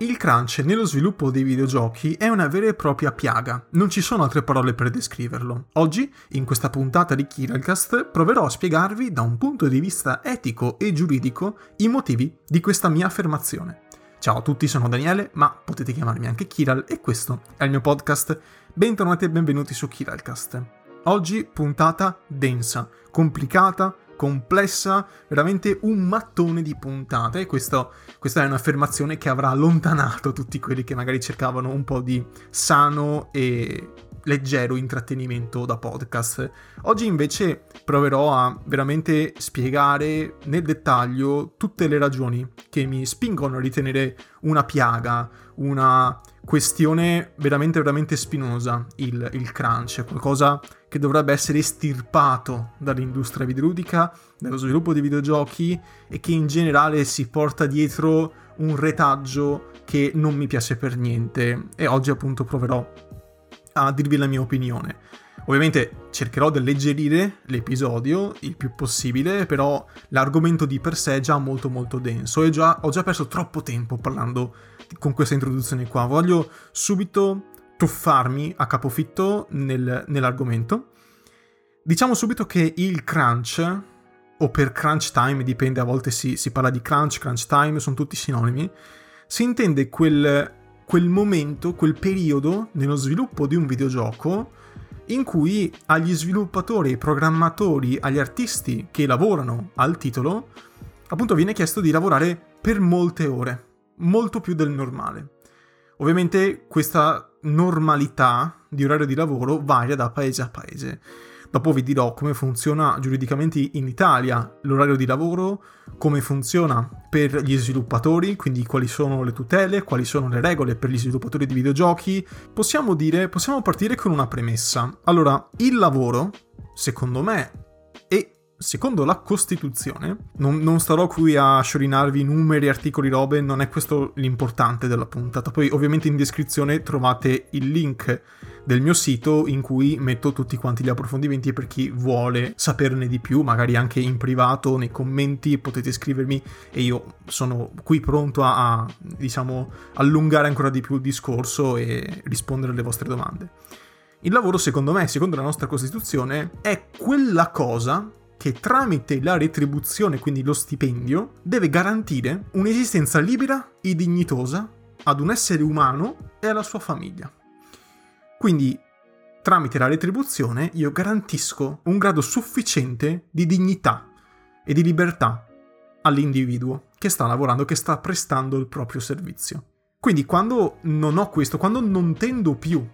Il crunch nello sviluppo dei videogiochi è una vera e propria piaga, non ci sono altre parole per descriverlo. Oggi, in questa puntata di Kiralcast, proverò a spiegarvi da un punto di vista etico e giuridico i motivi di questa mia affermazione. Ciao a tutti, sono Daniele, ma potete chiamarmi anche Kiral e questo è il mio podcast. Bentornati e benvenuti su Kiralcast. Oggi puntata densa, complicata, complessa, veramente un mattone di puntate. Questo, questa è un'affermazione che avrà allontanato tutti quelli che magari cercavano un po' di sano e leggero intrattenimento da podcast. Oggi invece proverò a veramente spiegare nel dettaglio tutte le ragioni che mi spingono a ritenere una piaga, una questione veramente veramente spinosa il, il crunch, qualcosa che dovrebbe essere estirpato dall'industria videoludica, dallo sviluppo di videogiochi e che in generale si porta dietro un retaggio che non mi piace per niente e oggi appunto proverò a dirvi la mia opinione. Ovviamente cercherò di alleggerire l'episodio il più possibile, però l'argomento di per sé è già molto molto denso e già, ho già perso troppo tempo parlando con questa introduzione qua. Voglio subito tuffarmi a capofitto nel, nell'argomento. Diciamo subito che il crunch, o per crunch time, dipende, a volte si, si parla di crunch, crunch time, sono tutti sinonimi, si intende quel, quel momento, quel periodo nello sviluppo di un videogioco in cui agli sviluppatori, ai programmatori, agli artisti che lavorano al titolo, appunto viene chiesto di lavorare per molte ore, molto più del normale. Ovviamente questa normalità di orario di lavoro varia da paese a paese. Dopo vi dirò come funziona giuridicamente in Italia l'orario di lavoro, come funziona per gli sviluppatori, quindi quali sono le tutele, quali sono le regole per gli sviluppatori di videogiochi. Possiamo dire, possiamo partire con una premessa. Allora, il lavoro, secondo me, secondo la Costituzione, non, non, starò qui a sciorinarvi numeri, articoli, robe, non è questo l'importante della puntata. Poi ovviamente in descrizione trovate il link del mio sito in cui metto tutti quanti gli approfondimenti per chi vuole saperne di più, magari anche in privato, nei commenti, potete scrivermi e io sono qui pronto a, a diciamo, allungare ancora di più il discorso e rispondere alle vostre domande. Il lavoro, secondo me, secondo la nostra Costituzione, è quella cosa che tramite la retribuzione, quindi lo stipendio, deve garantire un'esistenza libera e dignitosa ad un essere umano e alla sua famiglia. Quindi, tramite la retribuzione, io garantisco un grado sufficiente di dignità e di libertà all'individuo che sta lavorando, che sta prestando il proprio servizio. Quindi quando non ho questo, quando non tendo più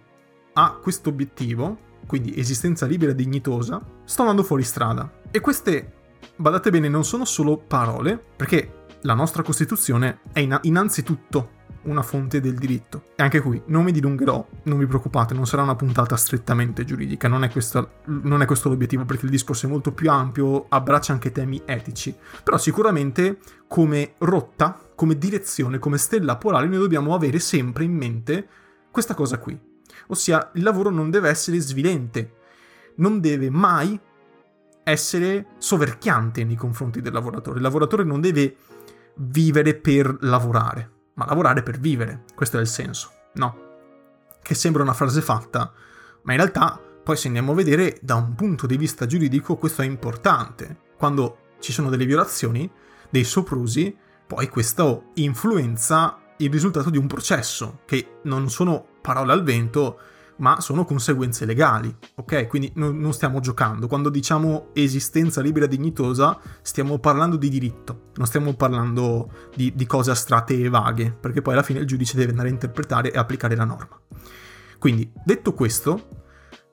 a questo obiettivo, quindi esistenza libera e dignitosa, sto andando fuori strada. E queste, badate bene, non sono solo parole, perché la nostra Costituzione è in- innanzitutto una fonte del diritto. E anche qui, non mi dilungherò, non vi preoccupate, non sarà una puntata strettamente giuridica, non è, questa, non è questo l'obiettivo perché il discorso è molto più ampio, abbraccia anche temi etici, però sicuramente come rotta, come direzione, come stella polare noi dobbiamo avere sempre in mente questa cosa qui, ossia il lavoro non deve essere svilente, non deve mai essere soverchiante nei confronti del lavoratore. Il lavoratore non deve vivere per lavorare, ma lavorare per vivere. Questo è il senso, no? Che sembra una frase fatta, ma in realtà poi se andiamo a vedere da un punto di vista giuridico questo è importante. Quando ci sono delle violazioni, dei soprusi, poi questo influenza il risultato di un processo, che non sono parole al vento, ma sono conseguenze legali, ok? Quindi non, non stiamo giocando. Quando diciamo esistenza libera e dignitosa, stiamo parlando di diritto, non stiamo parlando di, di cose astratte e vaghe, perché poi alla fine il giudice deve andare a interpretare e applicare la norma. Quindi, detto questo,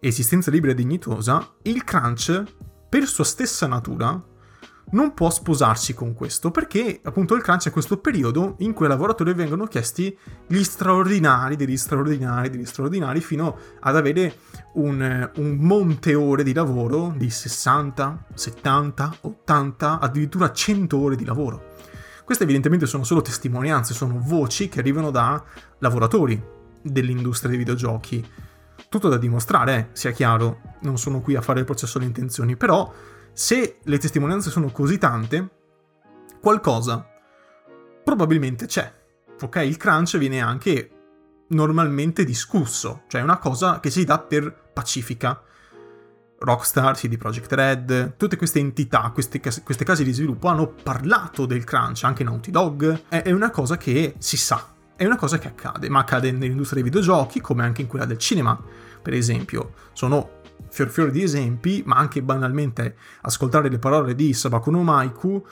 esistenza libera e dignitosa, il crunch, per sua stessa natura, non può sposarsi con questo perché appunto il crunch è questo periodo in cui ai lavoratori vengono chiesti gli straordinari degli straordinari degli straordinari fino ad avere un, un monte ore di lavoro di 60, 70, 80, addirittura 100 ore di lavoro. Queste evidentemente sono solo testimonianze, sono voci che arrivano da lavoratori dell'industria dei videogiochi. Tutto da dimostrare, eh, sia chiaro, non sono qui a fare il processo alle intenzioni, però se le testimonianze sono così tante, qualcosa probabilmente c'è. ok? Il crunch viene anche normalmente discusso, cioè è una cosa che si dà per pacifica. Rockstar, CD Projekt Red, tutte queste entità, queste, queste case di sviluppo hanno parlato del crunch, anche Naughty Dog, è, è una cosa che si sa, è una cosa che accade, ma accade nell'industria dei videogiochi come anche in quella del cinema, per esempio. Sono fior fior di esempi, ma anche banalmente ascoltare le parole di Sabakuno Maiku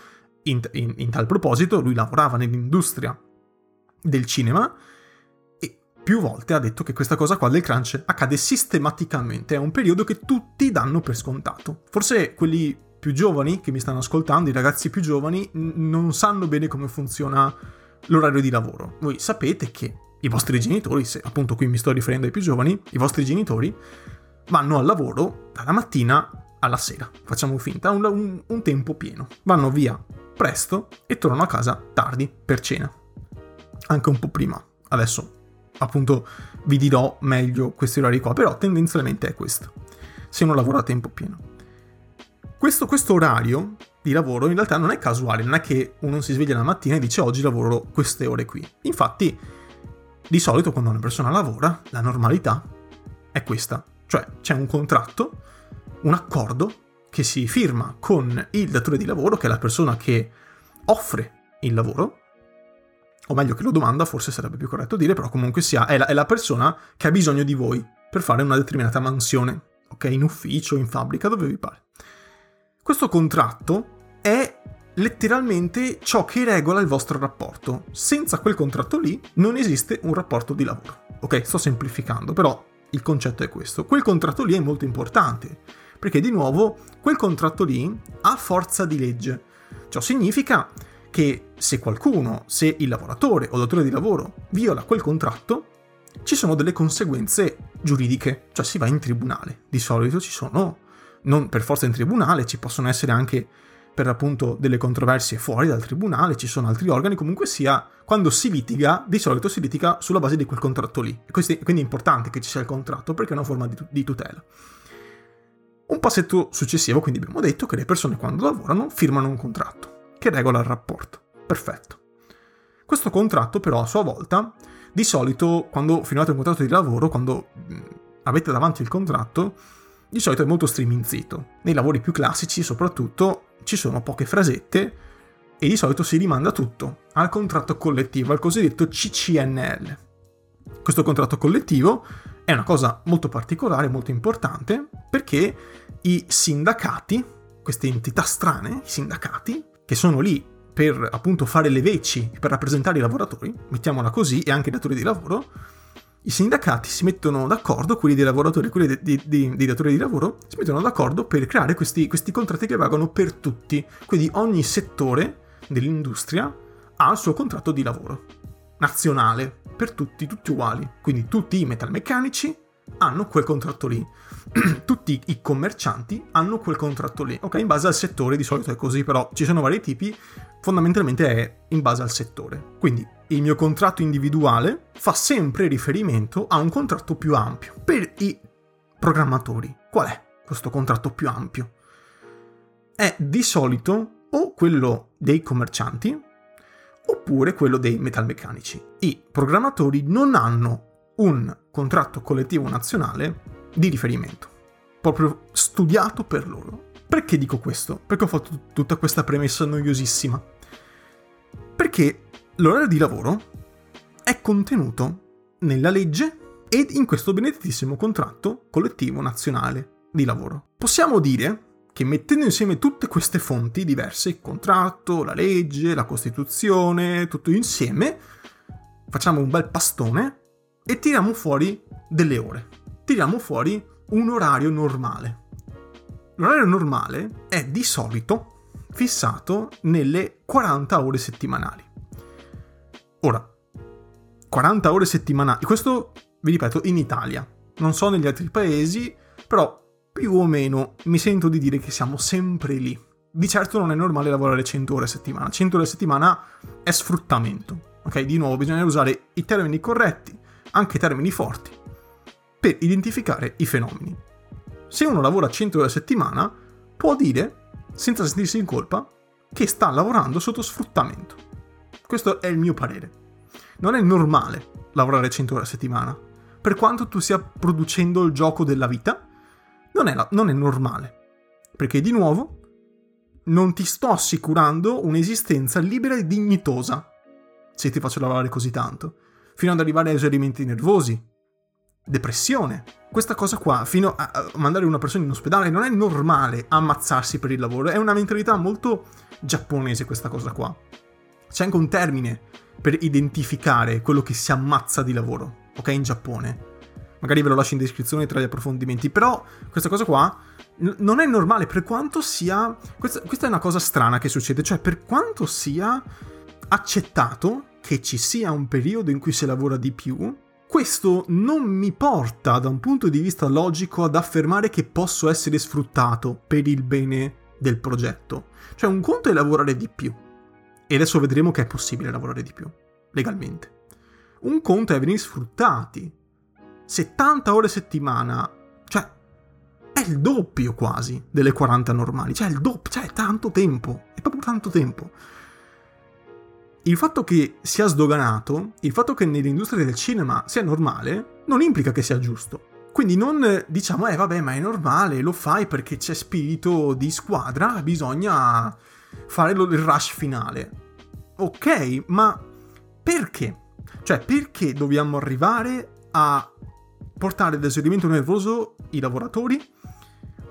in, in, in tal proposito, lui lavorava nell'industria del cinema e più volte ha detto che questa cosa qua del crunch accade sistematicamente, è un periodo che tutti danno per scontato. Forse quelli più giovani che mi stanno ascoltando, i ragazzi più giovani, non sanno bene come funziona l'orario di lavoro. Voi sapete che i vostri genitori, se appunto qui mi sto riferendo ai più giovani, i vostri genitori vanno al lavoro dalla mattina alla sera, facciamo finta, un, un, un tempo pieno. Vanno via presto e tornano a casa tardi per cena. Anche un po' prima. Adesso appunto vi dirò meglio questi orari qua, però tendenzialmente è questo. Se uno lavora a tempo pieno. Questo, questo orario di lavoro in realtà non è casuale, non è che uno si sveglia la mattina e dice oggi lavoro queste ore qui. Infatti, di solito quando una persona lavora, la normalità è questa. Cioè c'è un contratto, un accordo che si firma con il datore di lavoro, che è la persona che offre il lavoro, o meglio che lo domanda, forse sarebbe più corretto dire, però comunque sia, è la, è la persona che ha bisogno di voi per fare una determinata mansione, ok? In ufficio, in fabbrica, dove vi pare. Questo contratto è letteralmente ciò che regola il vostro rapporto. Senza quel contratto lì non esiste un rapporto di lavoro. Ok, sto semplificando, però il concetto è questo. Quel contratto lì è molto importante, perché di nuovo quel contratto lì ha forza di legge. Ciò significa che se qualcuno, se il lavoratore o datore di lavoro viola quel contratto, ci sono delle conseguenze giuridiche, cioè si va in tribunale. Di solito ci sono, non per forza in tribunale, ci possono essere anche per appunto delle controversie fuori dal tribunale, ci sono altri organi, comunque sia, quando si litiga, di solito si litiga sulla base di quel contratto lì. Quindi è importante che ci sia il contratto perché è una forma di, tutela. Un passetto successivo, quindi abbiamo detto che le persone quando lavorano firmano un contratto che regola il rapporto. Perfetto. Questo contratto però a sua volta, di solito quando firmate un contratto di lavoro, quando avete davanti il contratto, di solito è molto streamingzito. Nei lavori più classici soprattutto ci sono poche frasette e di solito si rimanda tutto al contratto collettivo, al cosiddetto CCNL. Questo contratto collettivo è una cosa molto particolare, molto importante, perché i sindacati, queste entità strane, i sindacati, che sono lì per appunto fare le veci, per rappresentare i lavoratori, mettiamola così, e anche i datori di lavoro, i sindacati si mettono d'accordo, quelli dei lavoratori e quelli dei, dei, dei, dei, datori di lavoro, si mettono d'accordo per creare questi, questi contratti che valgono per tutti. Quindi ogni settore dell'industria ha il suo contratto di lavoro nazionale, per tutti, tutti uguali. Quindi tutti i metalmeccanici hanno quel contratto lì. tutti i commercianti hanno quel contratto lì. Ok, in base al settore di solito è così, però ci sono vari tipi, fondamentalmente è in base al settore. Quindi il mio contratto individuale fa sempre riferimento a un contratto più ampio. Per i programmatori, qual è questo contratto più ampio? È di solito o quello dei commercianti oppure quello dei metalmeccanici. I programmatori non hanno un contratto collettivo nazionale di riferimento, proprio studiato per loro. Perché dico questo? Perché ho fatto tutta questa premessa noiosissima? Perché l'orario di lavoro è contenuto nella legge ed in questo benedettissimo contratto collettivo nazionale di lavoro. Possiamo dire che mettendo insieme tutte queste fonti diverse, il contratto, la legge, la Costituzione, tutto insieme, facciamo un bel pastone e tiriamo fuori delle ore. Tiriamo fuori un orario normale. L'orario normale è di solito fissato nelle 40 ore settimanali. Ora, 40 ore settimanali, questo vi ripeto in Italia, non so negli altri paesi, però più o meno mi sento di dire che siamo sempre lì. Di certo non è normale lavorare 100 ore a settimana, 100 ore a settimana è sfruttamento. Ok, di nuovo bisogna usare i termini corretti, anche termini forti, per identificare i fenomeni. Se uno lavora 100 ore a settimana, può dire, senza sentirsi in colpa, che sta lavorando sotto sfruttamento. Questo è il mio parere. non è normale lavorare 100 ore a settimana. Per quanto tu stia producendo il gioco della vita, non è, la, non è normale. Perché di nuovo non ti sto assicurando un'esistenza libera e dignitosa se ti faccio lavorare così tanto, fino ad arrivare a esaurimenti nervosi, depressione. Questa cosa qua, fino a mandare una persona in ospedale, non è normale ammazzarsi per il lavoro, è una mentalità molto giapponese questa cosa qua. C'è anche un termine per identificare quello che si ammazza di lavoro, ok? In Giappone. Magari ve lo lascio in descrizione tra gli approfondimenti, però questa cosa qua n- non è normale per quanto sia... Questa, questa è una cosa strana che succede, cioè per quanto sia accettato che ci sia un periodo in cui si lavora di più, questo non mi porta da un punto di vista logico ad affermare che posso essere sfruttato per il bene del progetto. Cioè un conto è lavorare di più, e adesso vedremo che è possibile lavorare di più, legalmente. Un conto è venire sfruttati. 70 ore a settimana, cioè è il doppio quasi delle 40 normali, cioè il doppio, cioè è tanto tempo, è proprio tanto tempo. Il fatto che sia sdoganato, il fatto che nell'industria del cinema sia normale, non implica che sia giusto. Quindi non diciamo, eh vabbè, ma è normale, lo fai perché c'è spirito di squadra, bisogna fare il rush finale. Ok, ma perché? Cioè, perché dobbiamo arrivare a portare ad esaurimento nervoso i lavoratori,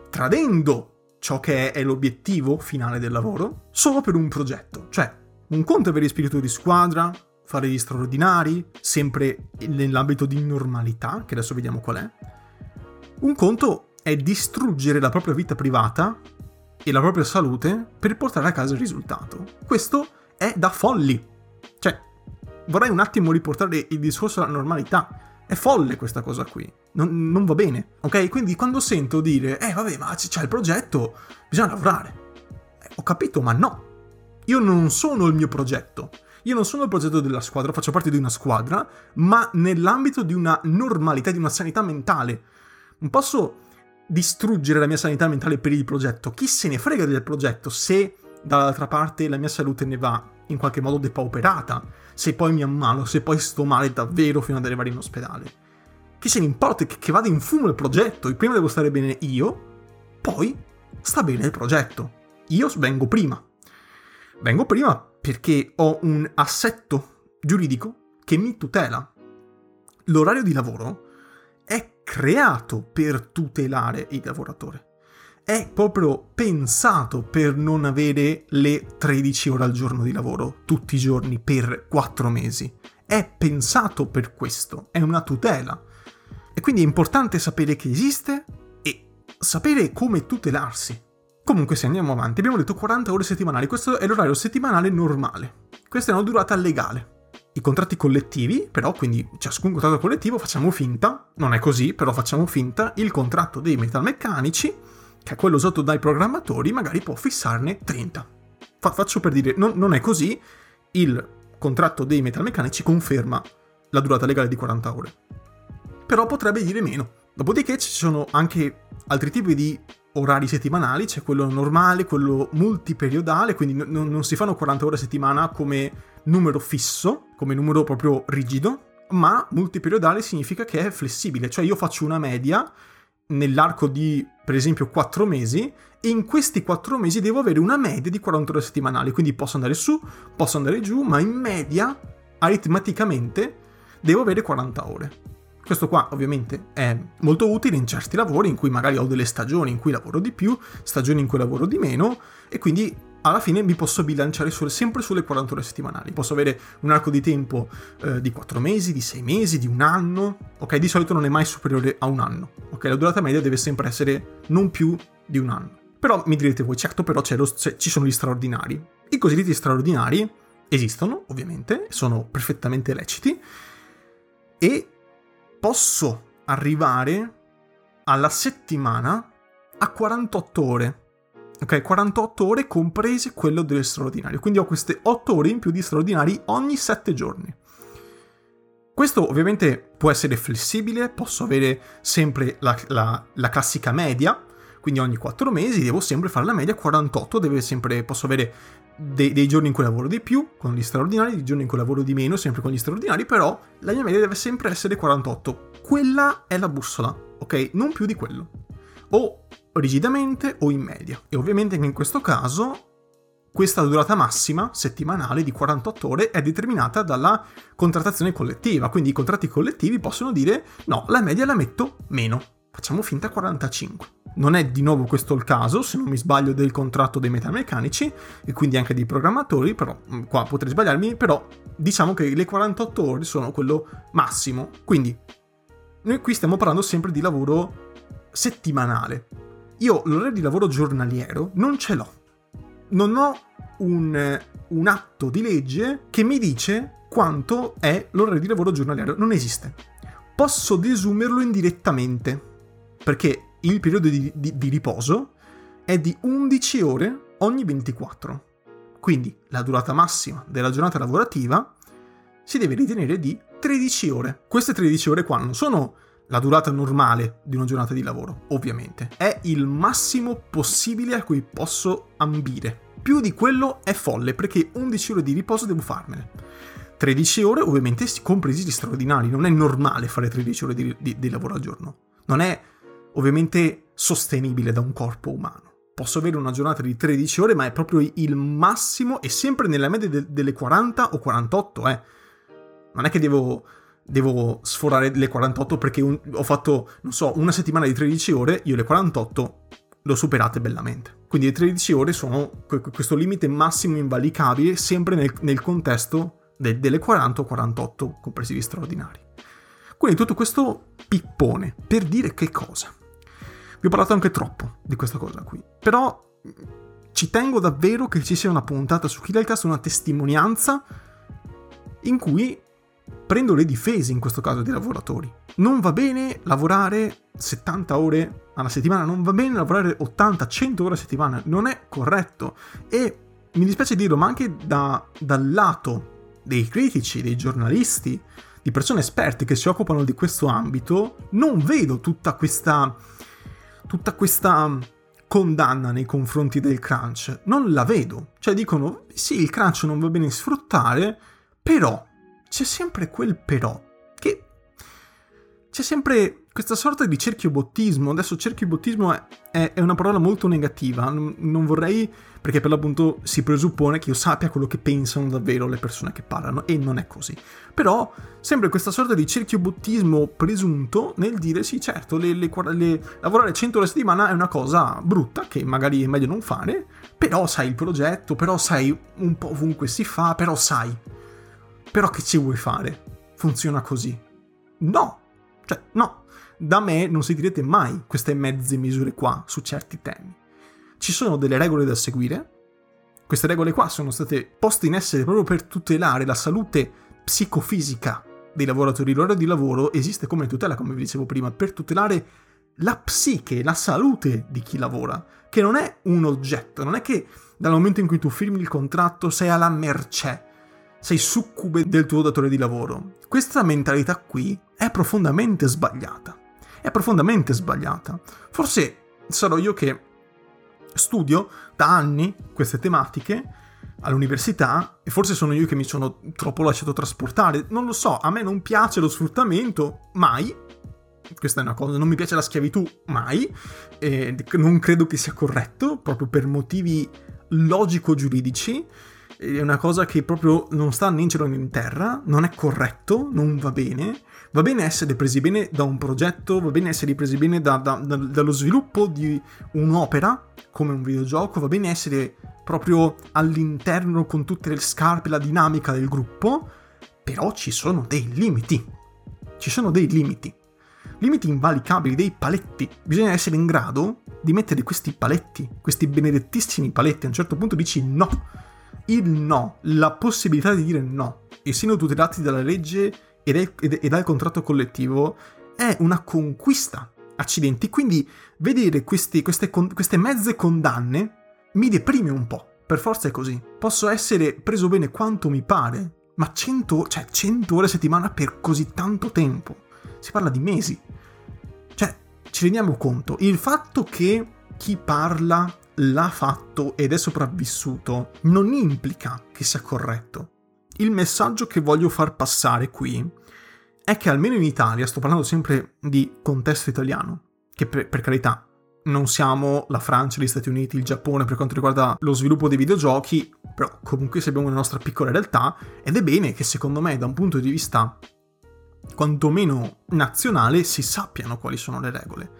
tradendo ciò che è l'obiettivo finale del lavoro, solo per un progetto? Cioè, un conto è avere spirito di squadra, fare gli straordinari, sempre nell'ambito di normalità, che adesso vediamo qual è. Un conto è distruggere la propria vita privata e la propria salute per portare a casa il risultato. Questo è da folli. Cioè, vorrei un attimo riportare il discorso alla normalità. È folle questa cosa qui. Non, non, va bene. Ok? Quindi quando sento dire, eh vabbè, ma c'è il progetto, bisogna lavorare. Eh, ho capito, ma no. Io non sono il mio progetto. Io non sono il progetto della squadra, faccio parte di una squadra, ma nell'ambito di una normalità, di una sanità mentale. Non posso distruggere la mia sanità mentale per il progetto. Chi se ne frega del progetto se dall'altra parte la mia salute ne va in qualche modo depauperata, se poi mi ammalo, se poi sto male davvero fino ad arrivare in ospedale. Chi se ne importa che, che vada in fumo il progetto? Prima devo stare bene io, poi sta bene il progetto. Io vengo prima. Vengo prima perché ho un assetto giuridico che mi tutela. L'orario di lavoro è creato per tutelare il lavoratore. È proprio pensato per non avere le 13 ore al giorno di lavoro tutti i giorni per 4 mesi. È pensato per questo, è una tutela. E quindi è importante sapere che esiste e sapere come tutelarsi. Comunque se andiamo avanti, abbiamo detto 40 ore settimanali, questo è l'orario settimanale normale. Questa è una durata legale. I contratti collettivi, però, quindi ciascun contratto collettivo facciamo finta, non è così, però facciamo finta, il contratto dei metalmeccanici, che è quello usato dai programmatori, magari può fissarne 30. Fa- faccio per dire, non, non è così, il contratto dei metalmeccanici conferma la durata legale di 40 ore. Però potrebbe dire meno. Dopodiché ci sono anche altri tipi di orari settimanali, c'è quello normale, quello multiperiodale, quindi n- non si fanno 40 ore a settimana come numero fisso, come numero proprio rigido, ma multiperiodale significa che è flessibile, cioè io faccio una media nell'arco di, per esempio, 4 mesi e in questi 4 mesi devo avere una media di 40 ore settimanali, quindi posso andare su, posso andare giù, ma in media, aritmeticamente, devo avere 40 ore. Questo qua ovviamente è molto utile in certi lavori in cui magari ho delle stagioni in cui lavoro di più, stagioni in cui lavoro di meno e quindi alla fine mi posso bilanciare sulle, sempre sulle 40 ore settimanali. Posso avere un arco di tempo eh, di 4 mesi, di 6 mesi, di un anno. Ok, di solito non è mai superiore a un anno. Ok, la durata media deve sempre essere non più di un anno. Però mi direte voi, certo, però lo, ci sono gli straordinari. I cosiddetti straordinari esistono, ovviamente, sono perfettamente leciti e posso arrivare alla settimana a 48 ore. Ok, 48 ore comprese quello delle straordinarie. Quindi ho queste 8 ore in più di straordinari ogni 7 giorni. Questo ovviamente può essere flessibile, posso avere sempre la, la, la classica media, Quindi ogni 4 mesi devo sempre fare la media 48, deve sempre, posso avere dei, dei, giorni in cui lavoro di più con gli straordinari, dei giorni in cui lavoro di meno sempre con gli straordinari, però la mia media deve sempre essere 48. Quella è la bussola, ok? Non più di quello. O rigidamente o in media. E ovviamente anche in questo caso questa durata massima settimanale di 48 ore è determinata dalla contrattazione collettiva, quindi i contratti collettivi possono dire no, la media la metto meno, facciamo finta 45. Non è di nuovo questo il caso, se non mi sbaglio, del contratto dei metalmeccanici e quindi anche dei programmatori, però mm, qua potrei sbagliarmi, però diciamo che le 48 ore sono quello massimo. Quindi noi qui stiamo parlando sempre di lavoro settimanale. Io l'orario di lavoro giornaliero non ce l'ho non ho un, un atto di legge che mi dice quanto è l'orario di lavoro giornaliero. Non esiste. Posso desumerlo indirettamente, perché il periodo di, di, di riposo è di 11 ore ogni 24. Quindi la durata massima della giornata lavorativa si deve ritenere di 13 ore. Queste 13 ore qua non sono la durata normale di una giornata di lavoro, ovviamente. È il massimo possibile a cui posso ambire. Più di quello è folle, perché 11 ore di riposo devo farmene. 13 ore, ovviamente, compresi gli straordinari. Non è normale fare 13 ore di, di, di lavoro al giorno. Non è, ovviamente, sostenibile da un corpo umano posso avere una giornata di 13 ore, ma è proprio il massimo e sempre nella media de- delle 40 o 48, eh. Non è che devo devo sforare le 48 perché un, ho fatto, non so, una settimana di 13 ore, io le 48 le ho superate bellamente. Quindi le 13 ore sono questo limite massimo invalicabile sempre nel, nel contesto de, delle 40 o 48 compresi gli straordinari. Quindi tutto questo pippone per dire che cosa? Vi ho parlato anche troppo di questa cosa qui, però ci tengo davvero che ci sia una puntata su Killercast, una testimonianza in cui prendo le difese in questo caso dei lavoratori. Non va bene lavorare 70 ore alla settimana, non va bene lavorare 80-100 ore a settimana, non è corretto. E mi dispiace dirlo, ma anche da, dal lato dei critici, dei giornalisti, di persone esperte che si occupano di questo ambito, non vedo tutta questa, tutta questa condanna nei confronti del crunch. Non la vedo. Cioè dicono, sì, il crunch non va bene sfruttare, però c'è sempre quel però, che c'è sempre questa sorta di cerchiobottismo. Adesso cerchiobottismo è, è, è una parola molto negativa, non, non, vorrei, perché per l'appunto si presuppone che io sappia quello che pensano davvero le persone che parlano, e non è così. Però sempre questa sorta di cerchiobottismo presunto nel dire sì, certo, le, le, le, lavorare 100 ore a settimana è una cosa brutta, che magari è meglio non fare, però sai il progetto, però sai un po' ovunque si fa, però sai però che ci vuoi fare? Funziona così. No! Cioè, no. Da me non sentirete mai queste mezze misure qua su certi temi. Ci sono delle regole da seguire. Queste regole qua sono state poste in essere proprio per tutelare la salute psicofisica dei lavoratori. L'ora di lavoro esiste come tutela, come vi dicevo prima, per tutelare la psiche, la salute di chi lavora, che non è un oggetto, non è che dal momento in cui tu firmi il contratto sei alla mercé sei succube del tuo datore di lavoro. Questa mentalità qui è profondamente sbagliata. È profondamente sbagliata. Forse sarò io che studio da anni queste tematiche all'università e forse sono io che mi sono troppo lasciato trasportare. Non lo so, a me non piace lo sfruttamento, mai. Questa è una cosa, non mi piace la schiavitù, mai. E non credo che sia corretto, proprio per motivi logico-giuridici è una cosa che proprio non sta né in cielo né in terra, non è corretto, non va bene. Va bene essere presi bene da un progetto, va bene essere presi bene da, da, da, dallo sviluppo di un'opera, come un videogioco, va bene essere proprio all'interno con tutte le scarpe, la dinamica del gruppo, però ci sono dei limiti. Ci sono dei limiti. Limiti invalicabili, dei paletti. Bisogna essere in grado di mettere questi paletti, questi benedettissimi paletti. A un certo punto dici no il no, la possibilità di dire no, essendo tutelati dalla legge e, dal, e dal contratto collettivo, è una conquista. Accidenti. Quindi vedere questi, queste, queste mezze condanne mi deprime un po'. Per forza è così. Posso essere preso bene quanto mi pare, ma 100, cioè 100 ore a settimana per così tanto tempo. Si parla di mesi. Cioè, ci rendiamo conto. Il fatto che chi parla l'ha fatto ed è sopravvissuto non implica che sia corretto. Il messaggio che voglio far passare qui è che almeno in Italia, sto parlando sempre di contesto italiano, che per, per carità non siamo la Francia, gli Stati Uniti, il Giappone per quanto riguarda lo sviluppo dei videogiochi, però comunque abbiamo una nostra piccola realtà ed è bene che secondo me da un punto di vista quantomeno nazionale si sappiano quali sono le regole.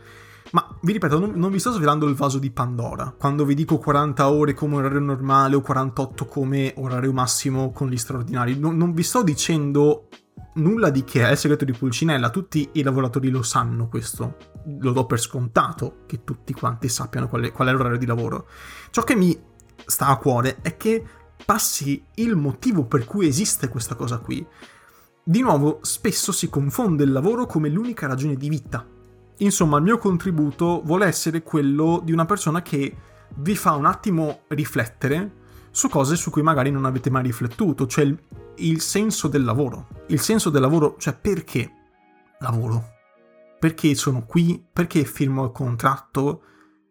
Ma vi ripeto, non, non, vi sto svelando il vaso di Pandora. Quando vi dico 40 ore come orario normale o 48 come orario massimo con gli straordinari, non, non vi sto dicendo nulla di che è il segreto di Pulcinella, tutti i lavoratori lo sanno questo, lo do per scontato che tutti quanti sappiano qual è, qual è l'orario di lavoro. Ciò che mi sta a cuore è che passi il motivo per cui esiste questa cosa qui. Di nuovo, spesso si confonde il lavoro come l'unica ragione di vita. Insomma, il mio contributo vuole essere quello di una persona che vi fa un attimo riflettere su cose su cui magari non avete mai riflettuto, cioè il, il senso del lavoro. Il senso del lavoro, cioè perché lavoro? Perché sono qui? Perché firmo il contratto?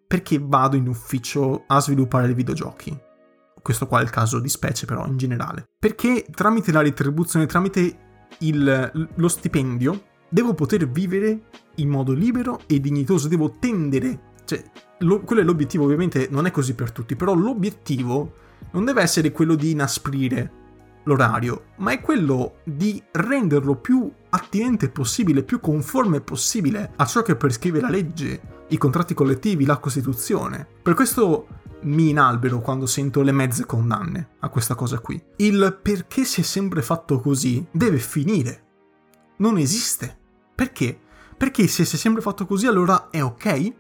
Perché vado in ufficio a sviluppare dei videogiochi? Questo qua è il caso di specie, però in generale. Perché tramite la retribuzione, tramite il, lo stipendio, devo poter vivere in modo libero e dignitoso, devo tendere, cioè, lo, quello è l'obiettivo, ovviamente non è così per tutti, però l'obiettivo non deve essere quello di inasprire l'orario, ma è quello di renderlo più attinente possibile, più conforme possibile a ciò che prescrive la legge, i contratti collettivi, la Costituzione. Per questo mi inalbero quando sento le mezze condanne a questa cosa qui. Il perché si è sempre fatto così deve finire. Non esiste. Perché? Perché se si è sempre fatto così allora è ok?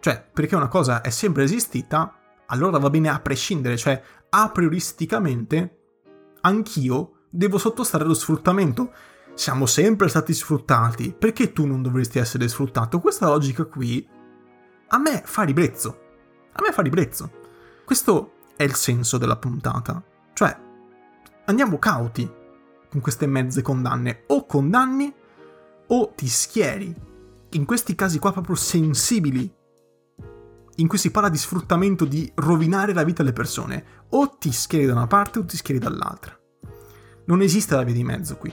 Cioè, perché una cosa è sempre esistita, allora va bene a prescindere, cioè a prioristicamente anch'io devo sottostare allo sfruttamento. Siamo sempre stati sfruttati, perché tu non dovresti essere sfruttato? Questa logica qui a me fa ribrezzo. A me fa ribrezzo. Questo è il senso della puntata. Cioè, andiamo cauti con queste mezze condanne. O condanni o ti schieri. In questi casi qua proprio sensibili in cui si parla di sfruttamento, di rovinare la vita alle persone. O ti schieri da una parte o ti schieri dall'altra. Non esiste la via di mezzo qui.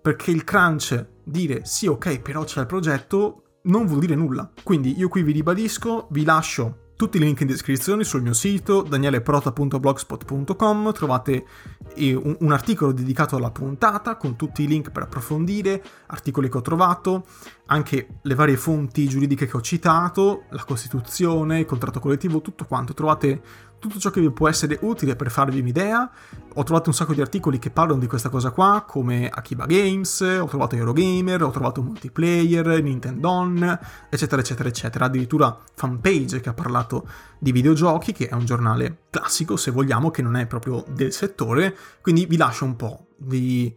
Perché il crunch, dire sì ok però c'è il progetto, non vuol dire nulla. Quindi io qui vi ribadisco, vi lascio tutti i link in descrizione sul mio sito danieleprota.blogspot.com trovate eh, un, un, articolo dedicato alla puntata con tutti i link per approfondire, articoli che ho trovato, anche le varie fonti giuridiche che ho citato, la Costituzione, il contratto collettivo, tutto quanto. Trovate tutto ciò che vi può essere utile per farvi un'idea. Ho trovato un sacco di articoli che parlano di questa cosa qua, come Akiba Games, ho trovato Eurogamer, ho trovato Multiplayer, Nintendo, eccetera, eccetera, eccetera. Addirittura Fanpage che ha parlato di videogiochi, che è un giornale classico, se vogliamo, che non è proprio del settore. Quindi vi lascio un po' di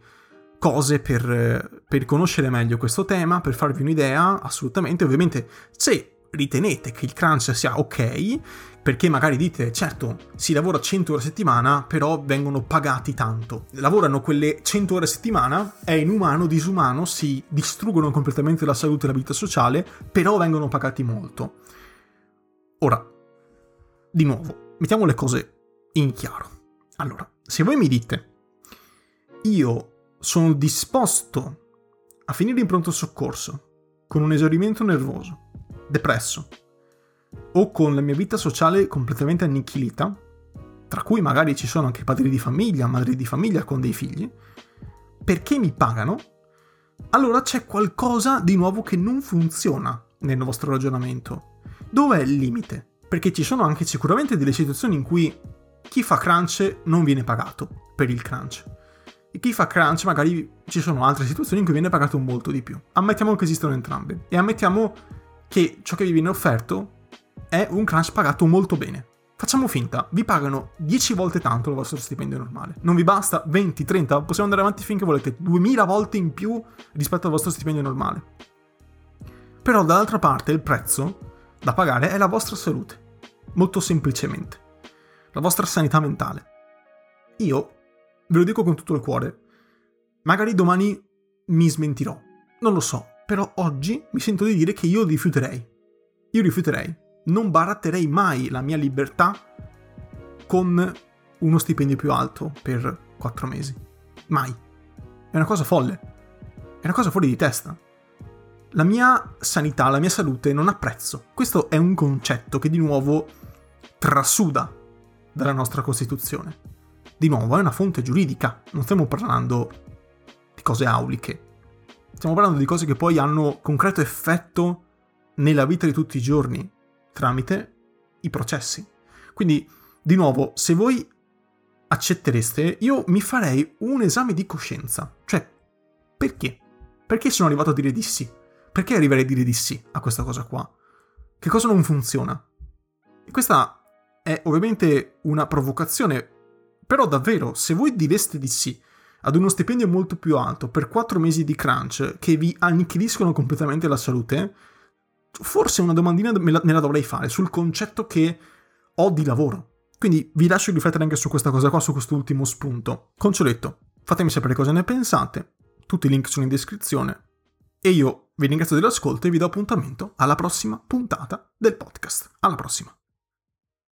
cose per, per conoscere meglio questo tema, per farvi un'idea, assolutamente. Ovviamente, se ritenete che il crunch sia ok, perché magari dite, certo, si lavora 100 ore a settimana, però vengono pagati tanto. Lavorano quelle 100 ore a settimana, è inumano, disumano, si distruggono completamente la salute e la vita sociale, però vengono pagati molto. Ora, di nuovo, mettiamo le cose in chiaro. Allora, se voi mi dite, io sono disposto a finire in pronto soccorso con un esaurimento nervoso, depresso, o con la mia vita sociale completamente annichilita, tra cui magari ci sono anche padri di famiglia, madri di famiglia con dei figli, perché mi pagano, allora c'è qualcosa di nuovo che non funziona nel vostro ragionamento. Dov'è il limite? Perché ci sono anche sicuramente delle situazioni in cui chi fa crunch non viene pagato per il crunch. E chi fa crunch magari ci sono altre situazioni in cui viene pagato molto di più. Ammettiamo che esistono entrambe. E ammettiamo che ciò che vi viene offerto è un crunch pagato molto bene. Facciamo finta, vi pagano 10 volte tanto il vostro stipendio normale. Non vi basta 20, 30, possiamo andare avanti finché volete, 2000 volte in più rispetto al vostro stipendio normale. Però dall'altra parte il prezzo da pagare è la vostra salute. Molto semplicemente. La vostra sanità mentale. Io, ve lo dico con tutto il cuore, magari domani mi smentirò. Non lo so, però oggi mi sento di dire che io rifiuterei. Io rifiuterei non baratterei mai la mia libertà con uno stipendio più alto per quattro mesi. Mai. È una cosa folle. È una cosa fuori di testa. La mia sanità, la mia salute non ha prezzo. Questo è un concetto che di nuovo trasuda dalla nostra Costituzione. Di nuovo, è una fonte giuridica, non stiamo parlando di cose auliche. Stiamo parlando di cose che poi hanno concreto effetto nella vita di tutti i giorni tramite i processi. Quindi, di nuovo, se voi accettereste, io mi farei un esame di coscienza. Cioè, perché? Perché sono arrivato a dire di sì? Perché arriverei a dire di sì a questa cosa qua? Che cosa non funziona? Questa è ovviamente una provocazione, però davvero, se voi direste di sì ad uno stipendio molto più alto per 4 mesi di crunch che vi annichiliscono completamente la salute, forse una domandina me la, me la dovrei fare sul concetto che ho di lavoro. Quindi vi lascio riflettere anche su questa cosa qua, su quest'ultimo spunto. Concioletto, fatemi sapere cosa ne pensate, tutti i link sono in descrizione. E io vi ringrazio dell'ascolto e vi do appuntamento alla prossima puntata del podcast. Alla prossima!